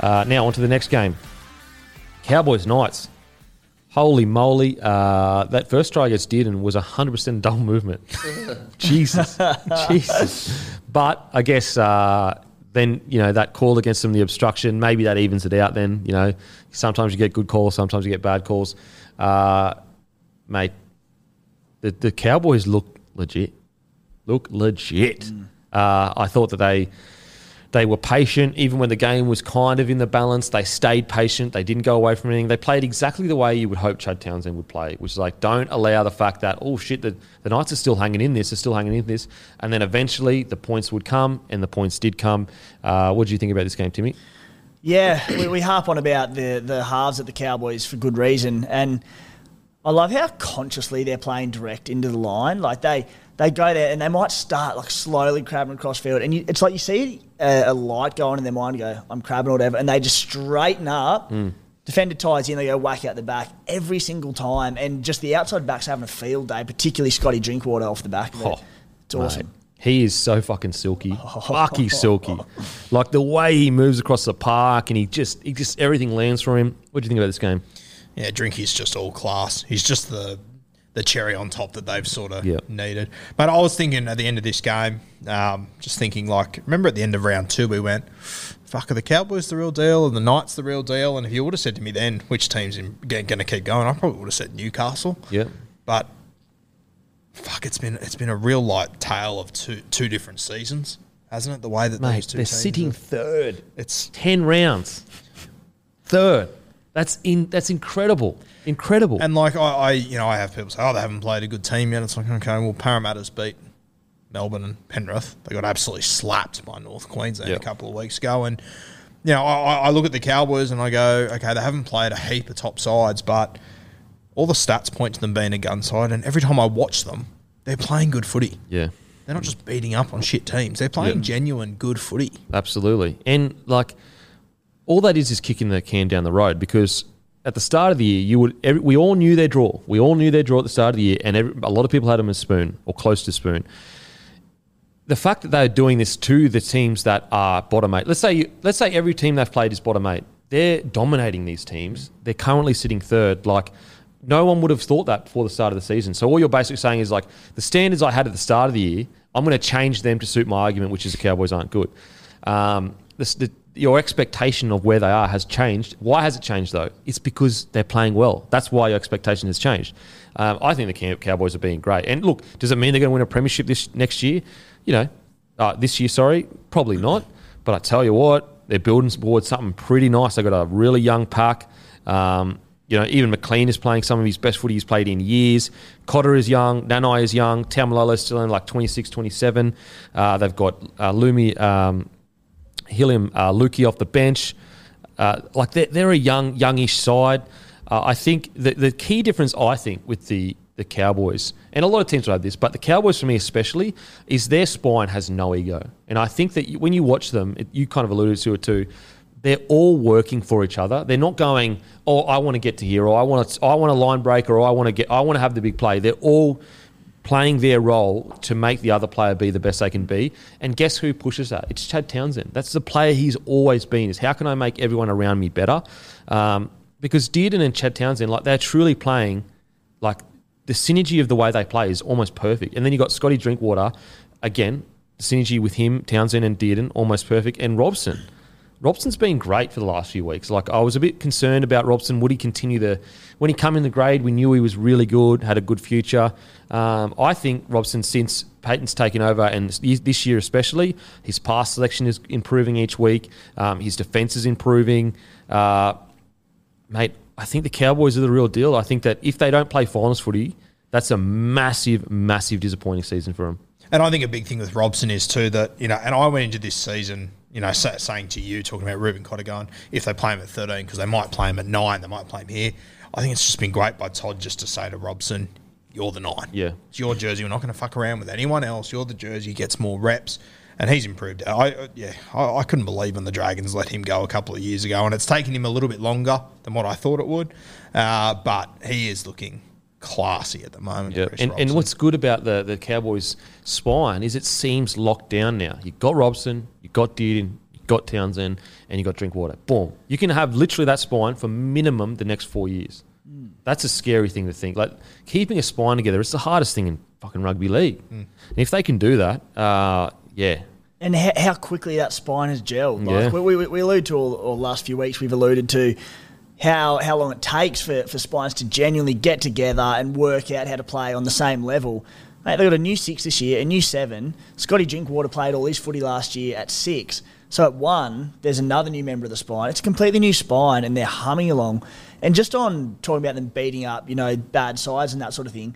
Uh, now on to the next game. Cowboys Knights. Holy moly! Uh, that first try against Dearden was hundred percent double movement. Jesus, Jesus. But I guess uh, then you know that call against them, the obstruction, maybe that evens it out. Then you know sometimes you get good calls, sometimes you get bad calls. Uh, mate, the the Cowboys look legit. Look legit. Uh, I thought that they they were patient even when the game was kind of in the balance. They stayed patient. They didn't go away from anything. They played exactly the way you would hope Chad Townsend would play, which is like don't allow the fact that oh shit the, the Knights are still hanging in this, are still hanging in this, and then eventually the points would come, and the points did come. Uh, what do you think about this game, Timmy? Yeah, we, we harp on about the the halves at the Cowboys for good reason, and I love how consciously they're playing direct into the line. Like they they go there and they might start like slowly crabbing across field, and you, it's like you see a, a light going in their mind, go I'm crabbing or whatever, and they just straighten up. Hmm. Defender ties in, they go whack out the back every single time, and just the outside backs having a field day, particularly Scotty Drinkwater off the back. Of it. Oh, it's awesome. Mate, he is so fucking silky, fucky silky. Like the way he moves across the park, and he just, he just everything lands for him. What do you think about this game? Yeah, Drinky's just all class. He's just the the cherry on top that they've sort of Yep. needed. But I was thinking at the end of this game, um, just thinking like, remember at the end of round two, we went, "Fuck, are the Cowboys the real deal and the Knights the real deal?" And if you would have said to me then, which team's going to keep going, I probably would have said Newcastle. Yeah, But fuck, it's been it's been a real like tale of two two different seasons, hasn't it? The way that mate, two they're teams sitting have- third. It's ten rounds, third. That's in. That's incredible. Incredible. And like I, I, you know, I have people say, "Oh, they haven't played a good team yet." It's like, okay, well, Parramatta's beat Melbourne and Penrith. They got absolutely slapped by North Queensland Yep. a couple of weeks ago, and you know, I, I look at the Cowboys and I go, okay, they haven't played a heap of top sides, but all the stats point to them being a gun side, and every time I watch them, they're playing good footy. yeah. They're not just beating up on shit teams. They're playing Yeah. genuine good footy. Absolutely. And like all that is is kicking the can down the road because at the start of the year, you would every, we all knew their draw. We all knew their draw at the start of the year, and every, a lot of people had them as spoon or close to spoon. The fact that they're doing this to the teams that are bottom eight. Let's say you, let's say every team they've played is bottom eight. They're dominating these teams. They're currently sitting third. Like no one would have thought that before the start of the season. So all you're basically saying is like the standards I had at the start of the year, I'm going to change them to suit my argument, which is the Cowboys aren't good. Um, the, your expectation of where they are has changed. Why has it changed though? It's because they're playing well. That's why your expectation has changed. Um, I think the Cow- Cowboys are being great. And look, does it mean they're going to win a premiership this next year? You know, uh, this year, sorry, probably not. But I tell you what, they're building towards something pretty nice. They've got a really young pack. Um, you know, even McLean is playing some of his best footy he's played in years. Cotter is young. Nanai is young. Taumalolo is still in like 26, 27. Uh, they've got uh, Lumi, um, Heilum, uh, Luki off the bench. Uh, like they're, they're a young, youngish side. Uh, I think the, the key difference, I think, with the, the Cowboys, and a lot of teams will have this, but the Cowboys for me especially, is their spine has no ego. And I think that when you watch them, it, you kind of alluded to it too. They're all working for each other. They're not going, "Oh, I want to get to here," or "I want to, I want a line break," or "I want to get, I want to have the big play." They're all playing their role to make the other player be the best they can be. And guess who pushes that? It's Chad Townsend. That's the player he's always been. Is how can I make everyone around me better? Um, because Dearden and Chad Townsend, like they're truly playing, like the synergy of the way they play is almost perfect. And then you got Scotty Drinkwater, again, the synergy with him, Townsend and Dearden, almost perfect. And Robson. Robson's been great for the last few weeks. Like I was a bit concerned about Robson. Would he continue the when he come in the grade? We knew he was really good, had a good future. Um, I think Robson, since Payten's taken over, and this year especially, his pass selection is improving each week. Um, his defense is improving. Uh, mate, I think the Cowboys are the real deal. I think that if they don't play finals footy, that's a massive, massive disappointing season for them. And I think a big thing with Robson is too that you know, and I went into this season, you know, sa- saying to you, talking about Reuben Cotter going, if they play him at thirteen, because they might play him at nine, they might play him here. I think it's just been great by Todd just to say to Robson, "You're the nine. Yeah. it's your jersey. We're not going to fuck around with anyone else. You're the jersey. Gets more reps." And he's improved. I uh, yeah, I, I couldn't believe when the Dragons let him go a couple of years ago, and it's taken him a little bit longer than what I thought it would. Uh, but he is looking classy at the moment. Yeah, Chris and, and what's good about the, the Cowboys' spine is it seems locked down now. You've got Robson, you got Dearden, you got Townsend, and you've got Drinkwater. Boom. You can have literally that spine for minimum the next four years. That's a scary thing to think. Like keeping a spine together, it's the hardest thing in fucking rugby league. And if they can do that, uh, yeah, and how, how quickly that spine has gelled. Like Yeah. we, we, we allude to all, all the last few weeks, we've alluded to how how long it takes for, for spines to genuinely get together and work out how to play on the same level. Mate, they got a new six this year, a new seven. Scotty Drinkwater played all his footy last year at six. So at one, there's another new member of the spine. It's a completely new spine, and they're humming along. And just on talking about them beating up, you know, bad sides and that sort of thing.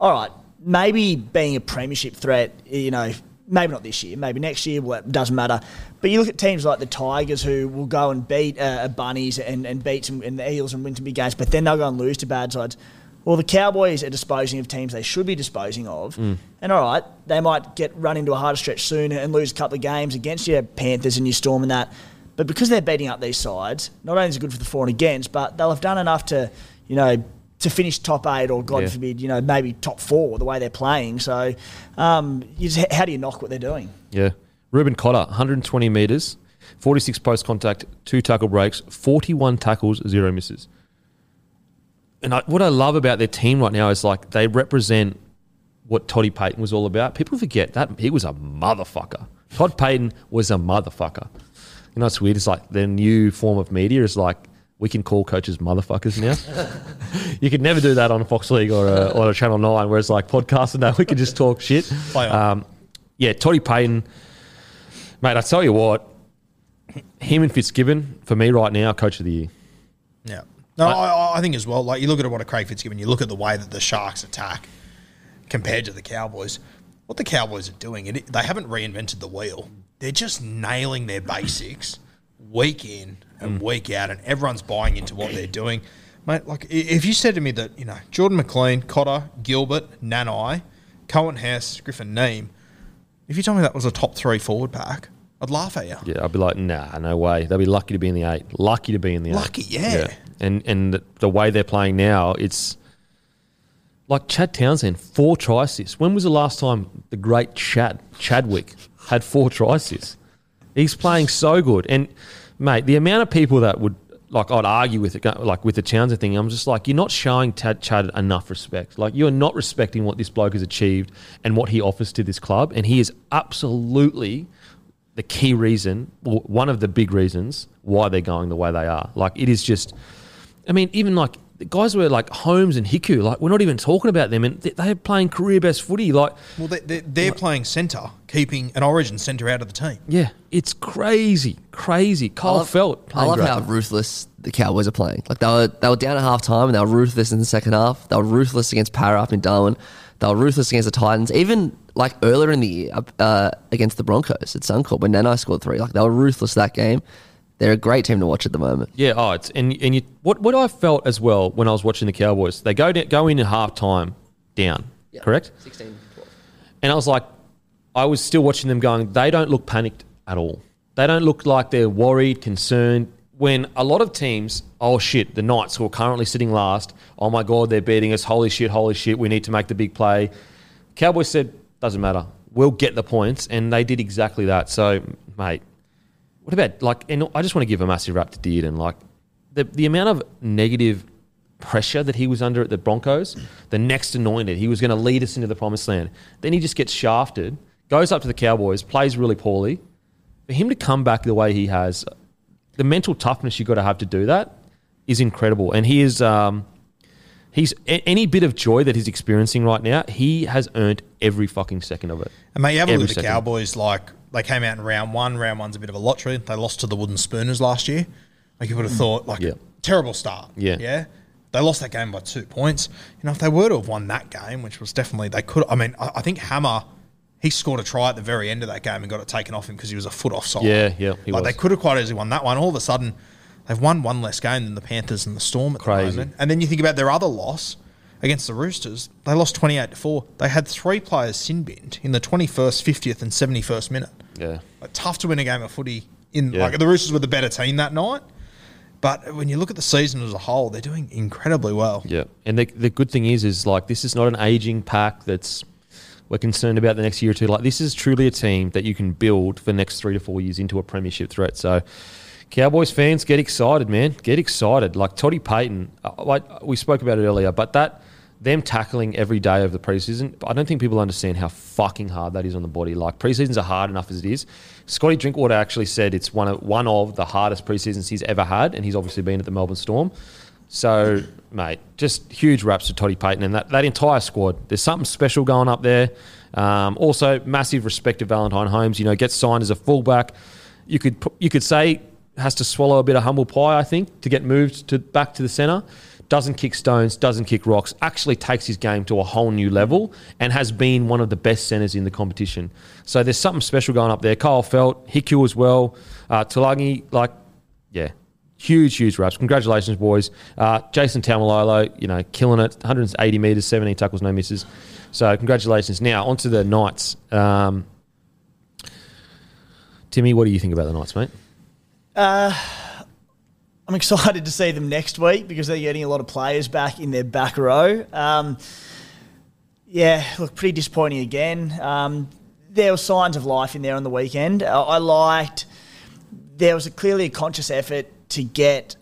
All right, maybe being a premiership threat, you know, maybe not this year, maybe next year, well, it doesn't matter. But you look at teams like the Tigers who will go and beat uh, Bunnies and, and beat some and the Eels and win some big games, but then they'll go and lose to bad sides. Well, the Cowboys are disposing of teams they should be disposing of. And all right, they might get run into a harder stretch soon and lose a couple of games against your Panthers and your Storm and that. But because they're beating up these sides, not only is it good for the for and against, but they'll have done enough to, you know, to finish top eight or God Yeah. forbid, you know, maybe top four the way they're playing. So, um, you just, how do you knock what they're doing? yeah. Reuben Cotter, 120 metres, 46 post contact, two tackle breaks, 41 tackles, zero misses. And I, what I love about their team right now is like they represent what Toddy Payten was all about. People forget that he was a motherfucker. Todd Payten was a motherfucker. You know, it's weird. It's like the new form of media is like we can call coaches motherfuckers now. you could never do that on a Fox League or a, or a Channel 9, whereas like podcasting. that, we can just talk shit. Um, yeah, Toddy Payten, mate, I tell you what, him and Fitzgibbon, for me right now, coach of the year. Yeah. No, I, I think as well. Like you look at what a Craig Fitzgibbon, you look at the way that the Sharks attack compared to the Cowboys. What the Cowboys are doing, it, they haven't reinvented the wheel. They're just nailing their basics week in and mm. week out, and everyone's buying into what they're doing. Mate, like if you said to me that you know Jordan McLean, Cotter, Gilbert, Nanai, Coen Hess, Griffin Neame, if you told me that was a top three forward pack, I'd laugh at you. Yeah, I'd be like, nah, no way. They'll be lucky to be in the eight. Lucky to be in the eight. Lucky, yeah. And and the, the way they're playing now, it's like Chad Townsend, four tries this. When was the last time the great Chad Chadwick had four tries this? He's playing so good. And mate, the amount of people that would like I'd argue with it, like with the Townsend thing. I'm just like, you're not showing Chad, Chad enough respect. Like you're not respecting what this bloke has achieved and what he offers to this club. And he is absolutely the key reason, or one of the big reasons why they're going the way they are. Like it is just, I mean, even like the guys were like Holmes and Hiku, like we're not even talking about them, and they- they're playing career best footy. Like, Well, they, they, they're playing centre, keeping an origin centre out of the team. yeah, it's crazy, crazy. Kyle Feldt, I love great. how ruthless the Cowboys are playing. Like they were, they were down at half time and they were ruthless in the second half. They were ruthless against Parra up in Darwin. They were ruthless against the Titans. Even like earlier in the year uh, against the Broncos at Suncorp when Nanai scored three. Like they were ruthless that game. They're a great team to watch at the moment. Yeah, oh, it's and and you what what I felt as well when I was watching the Cowboys, they go down, go in at half time down. Yeah. Correct. 16, 12. And I was like, I was still watching them going, they don't look panicked at all. They don't look like they're worried, concerned. When a lot of teams, oh shit, the Knights who are currently sitting last, oh my God, they're beating us. Holy shit, holy shit, we need to make the big play. Cowboys said, doesn't matter. We'll get the points. And they did exactly that. So, mate, what about, like, and I just want to give a massive rap to Dearden. Like, the, the amount of negative pressure that he was under at the Broncos, the next anointed, he was going to lead us into the promised land. Then he just gets shafted, goes up to the Cowboys, plays really poorly. For him to come back the way he has, the mental toughness you've got to have to do that is incredible. And he is, um, he's a- any bit of joy that he's experiencing right now, he has earned every fucking second of it. And mate, you have a Every look at the second. Cowboys. Like they came out in round one. Round one's a bit of a lottery. They lost to the Wooden Spooners last year. Like you would have thought, like Yeah. terrible start. Yeah. yeah. They lost that game by two points. You know, if they were to have won that game, which was definitely they could. I mean, I, I think Hammer he scored a try at the very end of that game and got it taken off him because he was a foot offside. Yeah, yeah, he like was. they could have quite easily won that one. All of a sudden, they've won one less game than the Panthers and the Storm at Crazy. the moment. And then you think about their other loss against the Roosters. They lost twenty eight to four. They had three players sin binned in the twenty first, fiftieth, and seventy first minute. Yeah. Like, tough to win a game of footy. In Yeah. like the Roosters were the better team that night. But when you look at the season as a whole, they're doing incredibly well. Yeah, and the the good thing is, is like this is not an aging pack that's we're concerned about the next year or two. Like this is truly a team that you can build for the next three to four years into a premiership threat. So, Cowboys fans, get excited, man, get excited. Like Toddy Payten, uh, like we spoke about it earlier, but that them tackling every day of the preseason, I don't think people understand how fucking hard that is on the body. Like preseasons are hard enough as it is. Scotty Drinkwater actually said it's one of one of the hardest preseasons he's ever had, and he's obviously been at the Melbourne Storm. So, mate, just huge raps to Toddy Payten and that, that entire squad. There's something special going up there. Um, also, massive respect to Valentine Holmes. You know, gets signed as a fullback. You could you could say has to swallow a bit of humble pie, I think, to get moved to back to the centre. Doesn't kick stones, doesn't kick rocks. Actually takes his game to a whole new level and has been one of the best centres in the competition. So there's something special going up there. Kyle Feldt, Hiku as well, uh, Taulagi, like yeah, huge, huge raps. Congratulations, boys. Uh, Jason Taumalolo, you know, killing it. 180 metres, 17 tackles, no misses. So congratulations. Now, on to the Knights. Um, Timmy, what do you think about the Knights, mate? I'm excited to see them next week because they're getting a lot of players back in their back row. Um, yeah, look, pretty disappointing again. Um, there were signs of life in there on the weekend. I, liked there was a clearly a conscious effort to get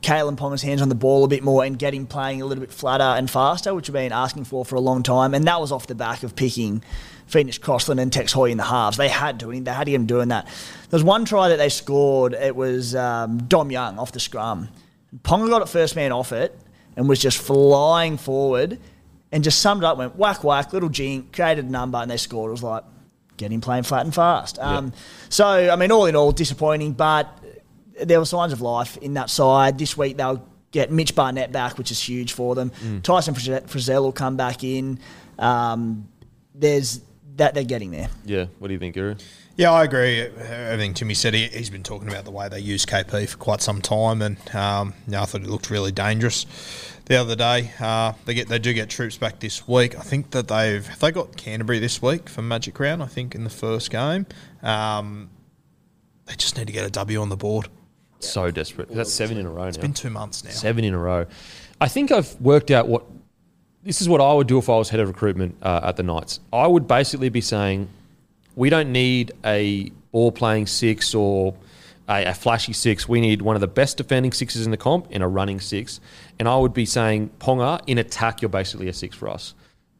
Kalyn Ponga's hands on the ball a bit more and get him playing a little bit flatter and faster, which we've been asking for for a long time. And that was off the back of picking Phoenix Crossland and Tex Hoy in the halves. They had to. They had him doing that. There was one try that they scored. It was um, Dom Young off the scrum. Ponga got it first man off it and was just flying forward and just summed up, went whack whack, little jink, created a number, and they scored. It was like, get him playing flat and fast. Um, So, I mean, all in all, disappointing, but there were signs of life in that side. This week they'll get Mitch Barnett back, which is huge for them. Tyson Frizell Frizell will come back in. Um, there's that they're getting there. Yeah, what do you think, Guru? Yeah, I agree. Everything Timmy said, he, he's been talking about the way they use KP for quite some time, and um, yeah, I thought it looked really dangerous the other day. Uh, they get they do get troops back this week. I think that they've they got Canterbury this week for Magic Round. I think in the first game, um, they just need to get a W on the board. So desperate. That's seven in a row now. It's been two months now. Seven in a row. I think I've worked out what this is what I would do if I was head of recruitment uh, at the Knights. I would basically be saying, we don't need a ball playing six or a, a flashy six. We need one of the best defending sixes in the comp and a running six. And I would be saying, Ponga, in attack, you're basically a six for us.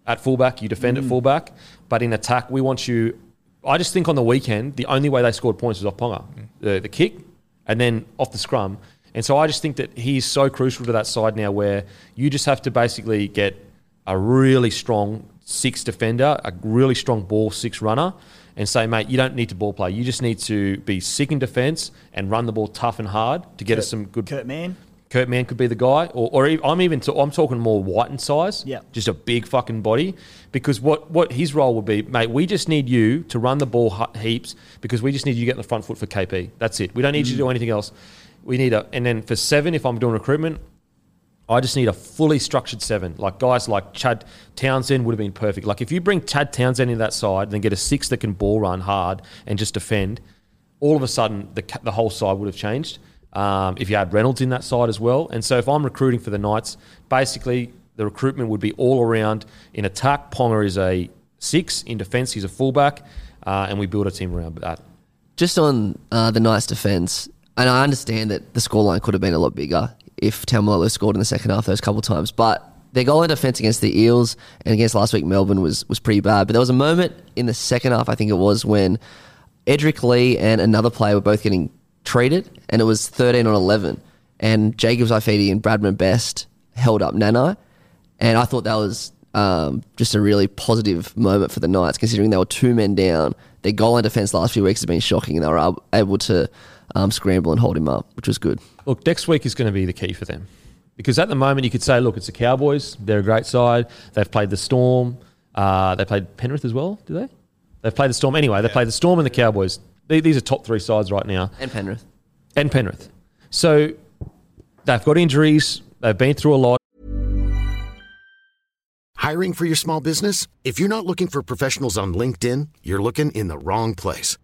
At fullback, you defend at fullback, but in attack, we want you. I just think on the weekend, the only way they scored points was off Ponga, the, the kick, and then off the scrum. And so I just think that he's so crucial to that side now where you just have to basically get a really strong six defender, a really strong ball six runner, and say, mate, you don't need to ball play. You just need to be sick in defence and run the ball tough and hard to get us some good. Kurt Mann. Kurt Mann could be the guy, or, or I'm even to, I'm talking more white in size. Yeah. just a big fucking body. Because what what his role would be, mate, we just need you to run the ball heaps because we just need you to get in the front foot for KP. That's it. We don't need you to do anything else. We need a and then for seven, if I'm doing recruitment, I just need a fully structured seven. Like guys like Chad Townsend would have been perfect. Like if you bring Chad Townsend into that side, then get a six that can ball run hard and just defend, all of a sudden the the whole side would have changed. Um, if you had Reynolds in that side as well, and so if I'm recruiting for the Knights, basically the recruitment would be all around. In attack, Ponga is a six. In defence, he's a fullback, uh, and we build a team around that. Just on uh, the Knights' defence, and I understand that the scoreline could have been a lot bigger if Taumalolo scored in the second half those couple of times, but their goal in defence against the Eels and against last week Melbourne was was pretty bad. But there was a moment in the second half, I think it was, when Edrick Lee and another player were both getting treated, and it was 13 on 11. And Jacob Saifiti and Bradman Best held up Nanai. And I thought that was um, just a really positive moment for the Knights, considering they were two men down. Their goal in defence last few weeks has been shocking, and they were able to um, scramble and hold him up, which was good. Look, next week is going to be the key for them. Because at the moment, you could say, look, it's the Cowboys. They're a great side. They've played the Storm. Uh, they played Penrith as well, do they? They've played the Storm. Anyway, they played the Storm and the Cowboys. They- These are top three sides right now. And Penrith. And Penrith. So they've got injuries. They've been through a lot. Hiring for your small business? If you're not looking for professionals on LinkedIn, you're looking in the wrong place.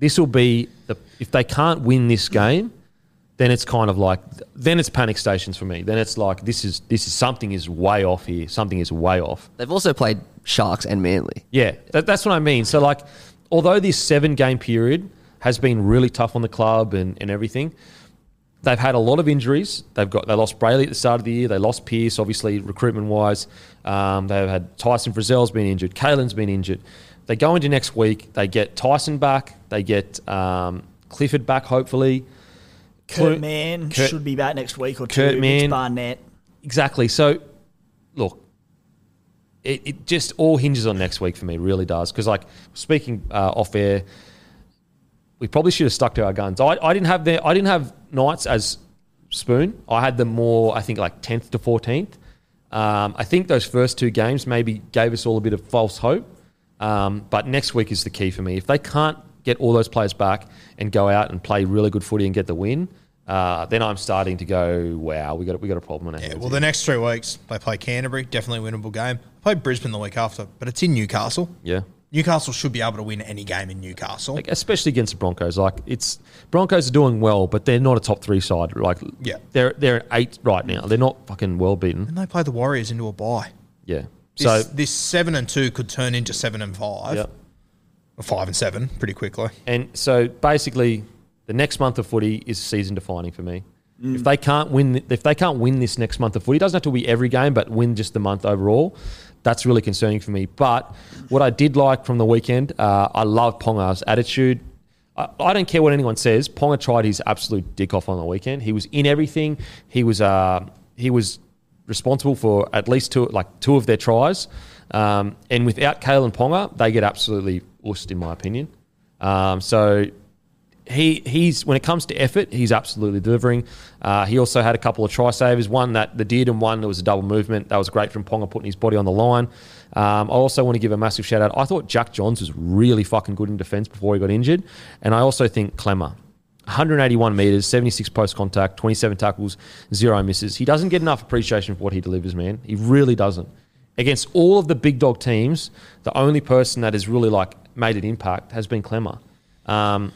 This will be the if they can't win this game, then it's kind of like then it's panic stations for me. Then it's like this is this is something is way off here. Something is way off. They've also played Sharks and Manly. Yeah, that, that's what I mean. So, like, although this seven game period has been really tough on the club and, and everything, they've had a lot of injuries. They've got they lost Brailey at the start of the year. They lost Pearce, obviously recruitment wise. Um, they've had Tyson Frizell's been injured. Kalyn's been injured. They go into next week. They get Tyson back. They get um, Clifford back, hopefully. Kurt Clu- Mann Kurt- should be back next week or two. Kurt Mann. Barnett. Exactly. So, look, it, it just all hinges on next week for me, really does. Because, like, speaking uh, off air, we probably should have stuck to our guns. I, I didn't have the, I didn't have Knights as spoon. I had them more, I think, like tenth to fourteenth. Um, I think those first two games maybe gave us all a bit of false hope. Um, but next week is the key for me. If they can't get all those players back and go out and play really good footy and get the win, uh, then I'm starting to go, wow, we got we got a problem on our Yeah, well, here." the next three weeks they play Canterbury, definitely winnable game. Play Brisbane the week after, but it's in Newcastle. Yeah. Newcastle should be able to win any game in Newcastle. Like, especially against the Broncos. Like it's Broncos are doing well, but they're not a top three side. Like Yeah. they're they're eight right now. They're not fucking well beaten. and they play the Warriors into a bye. Yeah. This, So this seven and two could turn into seven and five, yeah. or five and seven pretty quickly. And so basically, the next month of footy is season defining for me. If they can't win, if they can't win this next month of footy, it doesn't have to be every game, but win just the month overall. That's really concerning for me. But what I did like from the weekend, uh, I love Ponga's attitude. I, I don't care what anyone says. Ponga tried his absolute dick off on the weekend. He was in everything. He was uh, he was responsible for at least two like two of their tries. Um, and without Kalyn Ponga, they get absolutely ussed, in my opinion. Um, so he he's when it comes to effort, he's absolutely delivering. Uh, he also had a couple of try savers, one that the and one that was a double movement. That was great from Ponga putting his body on the line. Um, I also want to give a massive shout out. I thought Jack Johns was really fucking good in defence before he got injured, and I also think Klemmer. 181 metres, 76 post contact, 27 tackles, zero misses. He doesn't get enough appreciation for what he delivers, man. He really doesn't. Against all of the big dog teams, the only person that has really like made an impact has been Klemmer. Um,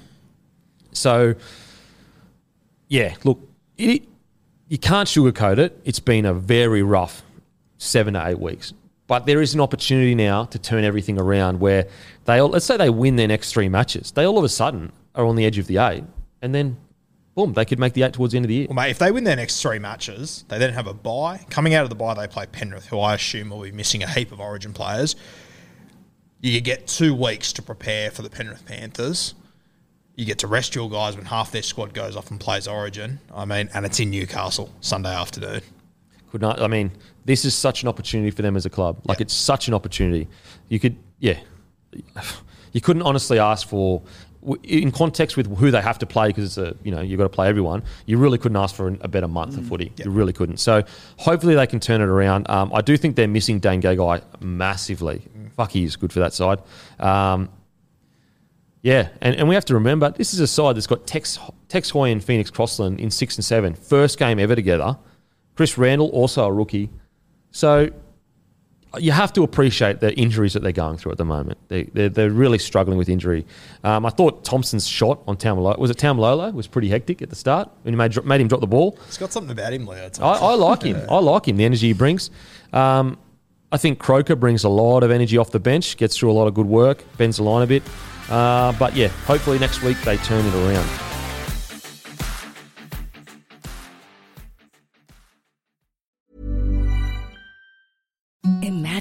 so, yeah, look, it, you can't sugarcoat it. It's been a very rough seven to eight weeks. But there is an opportunity now to turn everything around where they all, let's say they win their next three matches. They all of a sudden are on the edge of the eight, and then boom, they could make the eight towards the end of the year. Well, mate, if they win their next three matches, they then have a bye. Coming out of the bye, they play Penrith, who I assume will be missing a heap of Origin players. You get two weeks to prepare for the Penrith Panthers. You get to rest your guys when half their squad goes off and plays Origin. I mean, and it's in Newcastle Sunday afternoon. could not. I mean, this is such an opportunity for them as a club. Like it's such an opportunity. You could, yeah, you couldn't honestly ask for. In context with who they have to play, because it's a you know you've got to play everyone. You really couldn't ask for a better month of footy. You really couldn't. So hopefully they can turn it around. Um, I do think they're missing Dane Gagai massively. Fuck, he is good for that side. Um, yeah, and, and we have to remember this is a side that's got Tex, Tex Hoy and Phoenix Crossland in six and seven. First game ever together. Chris Randall, also a rookie. So you have to appreciate the injuries that they're going through at the moment. They, they're, they're really struggling with injury. Um, I thought Thompson's shot on Taumalolo, was it Taumalolo? was pretty hectic at the start when he made, made him drop the ball. He's got something about him, Leo. I, I like him. I like him. The energy he brings. Um, I think Croker brings a lot of energy off the bench. Gets through a lot of good work. Bends the line a bit. Uh, but yeah, hopefully next week they turn it around.